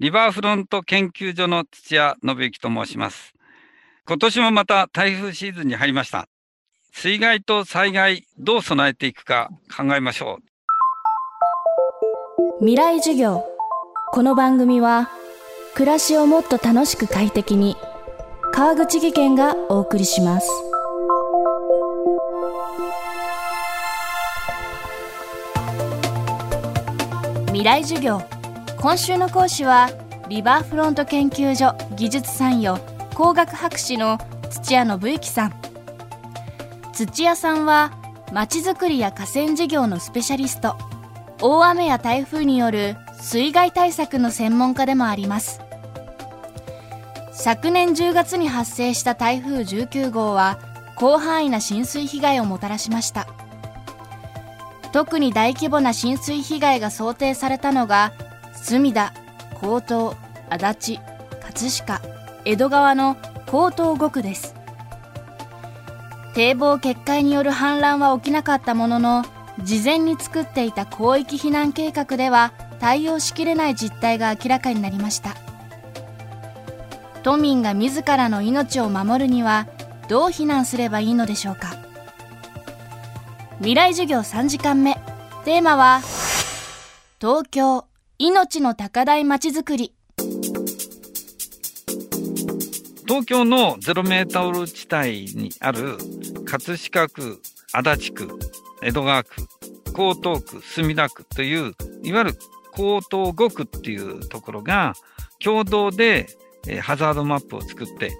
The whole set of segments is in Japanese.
リバーフロント研究所の土屋信之と申します。今年もまた台風シーズンに入りました。水害と災害、どう備えていくか考えましょう。未来授業。この番組は、暮らしをもっと楽しく快適に、川口義賢がお送りします。未来授業。今週の講師はリバーフロント研究所技術参与工学博士の土屋信之さん。土屋さんはまちづくりや河川事業のスペシャリスト。大雨や台風による水害対策の専門家でもあります。昨年10月に発生した台風19号は広範囲な浸水被害をもたらしました。特に大規模な浸水被害が想定されたのが隅田、江東、足立、葛飾、江戸川の江東5区です。堤防決壊による氾濫は起きなかったものの、事前に作っていた広域避難計画では対応しきれない実態が明らかになりました。都民が自らの命を守るにはどう避難すればいいのでしょうか未来授業3時間目テーマは東京命の高台まちづくり。東京のゼロメータル地帯にある葛飾区、足立区、江戸川区、江東区、墨田区という、いわゆる江東5区っていうところが共同でハザードマップを作って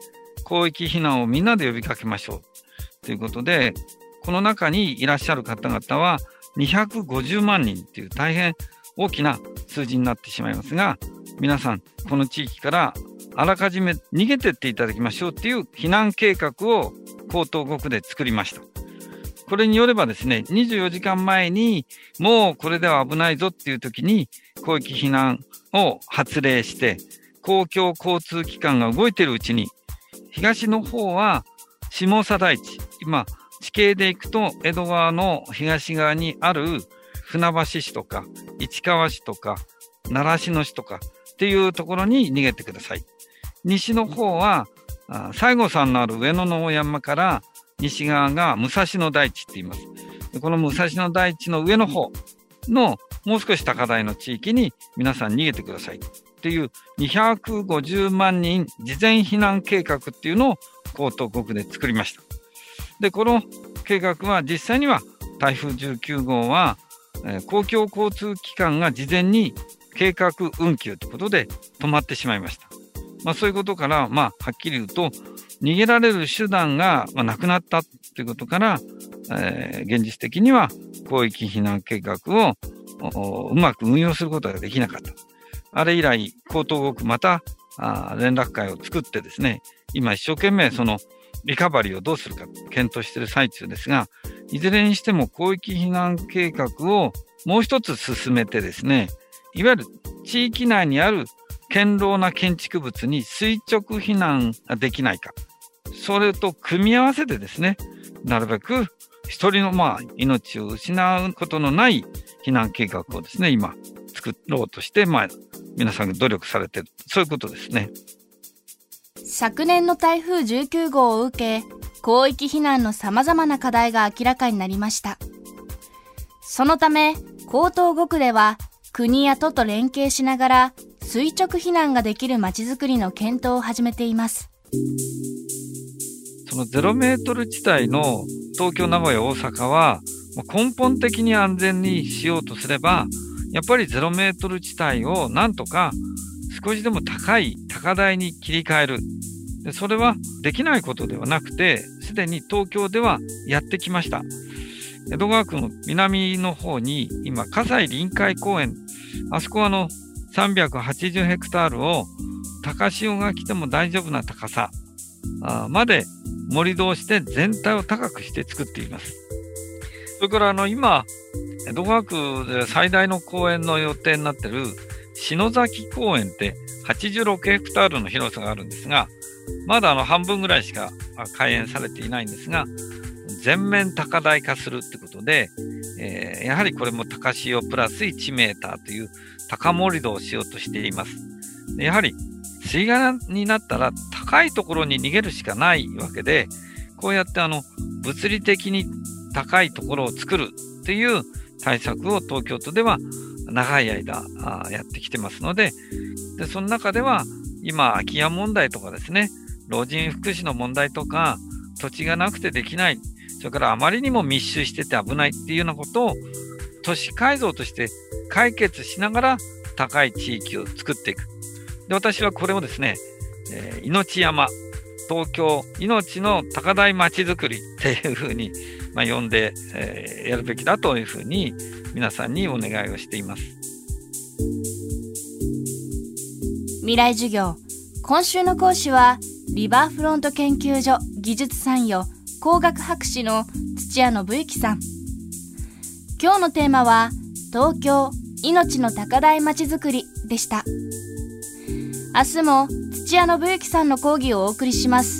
広域避難をみんなで呼びかけましょうということで、この中にいらっしゃる方々は250万人っていう大変大きな数字になってしまいますが、皆さん、この地域からあらかじめ逃げてっていただきましょうっていう避難計画を江東5区で作りました。これによればですね、24時間前にもうこれでは危ないぞっていう時に広域避難を発令して、公共交通機関が動いているうちに、東の方は下佐台地、今、地形で行くと江戸川の東側にある船橋市とか市川市とか習志野市とかっていうところに逃げてください。西の方は西郷さんのある上野の大山から西側が武蔵野大地って言います。この武蔵野大地の上の方のもう少し高台の地域に皆さん逃げてくださいっていう250万人事前避難計画っていうのを江東国で作りました。で、この計画は実際には台風19号は公共交通機関が事前に計画運休ということで止まってしまいました。まあ、そういうことから、まあ、はっきり言うと、逃げられる手段がなくなったということから、えー、現実的には広域避難計画をうまく運用することができなかった。あれ以来、江東国またあ連絡会を作ってですね、今一生懸命そのリカバリーをどうするか検討している最中ですが、いずれにしても広域避難計画をもう一つ進めてですね、いわゆる地域内にある堅牢な建築物に垂直避難ができないか、それと組み合わせてですね、なるべく一人のまあ命を失うことのない避難計画をですね、今作ろうとして、まあ皆さんが努力されている、そういうことですね。昨年の台風19号を受け、広域避難の様々な課題が明らかになりました。そのため、江東5区では国や都と連携しながら垂直避難ができるまちづくりの検討を始めています。そのゼロメートル地帯の東京、名古屋、大阪は根本的に安全にしようとすれば、やっぱりゼロメートル地帯をなんとか少しでも高い高台に切り替える。それはできないことではなくて、すでに東京ではやってきました。江戸川区の南の方に今、葛西臨海公園、あそこはあの380ヘクタールを高潮が来ても大丈夫な高さまで盛り土をして全体を高くして作っています。それからあの今、江戸川区で最大の公園の予定になっている篠崎公園って86ヘクタールの広さがあるんですが、まだあの半分ぐらいしか開園されていないんですが、全面高台化するってことで、えー、やはりこれも高潮プラス1メーターという高盛り土をしようとしています。やはり水害になったら高いところに逃げるしかないわけで、こうやってあの物理的に高いところを作るっていう対策を東京都では長い間やってきてますのでで、その中では今、空き家問題とかですね、老人福祉の問題とか、土地がなくてできない、それからあまりにも密集してて危ないっていうようなことを都市改造として解決しながら高い地域を作っていく。で私はこれをですね、えー、命山、東京命の高台まちづくりっていうふうに、まあ、呼んで、えー、やるべきだというふうに皆さんにお願いをしています。未来授業今週の講師はリバーフロント研究所技術参与工学博士の土屋信之さん今日のテーマは東京命の高台まちづくりでした明日も屋信之さんの講義をお送りします。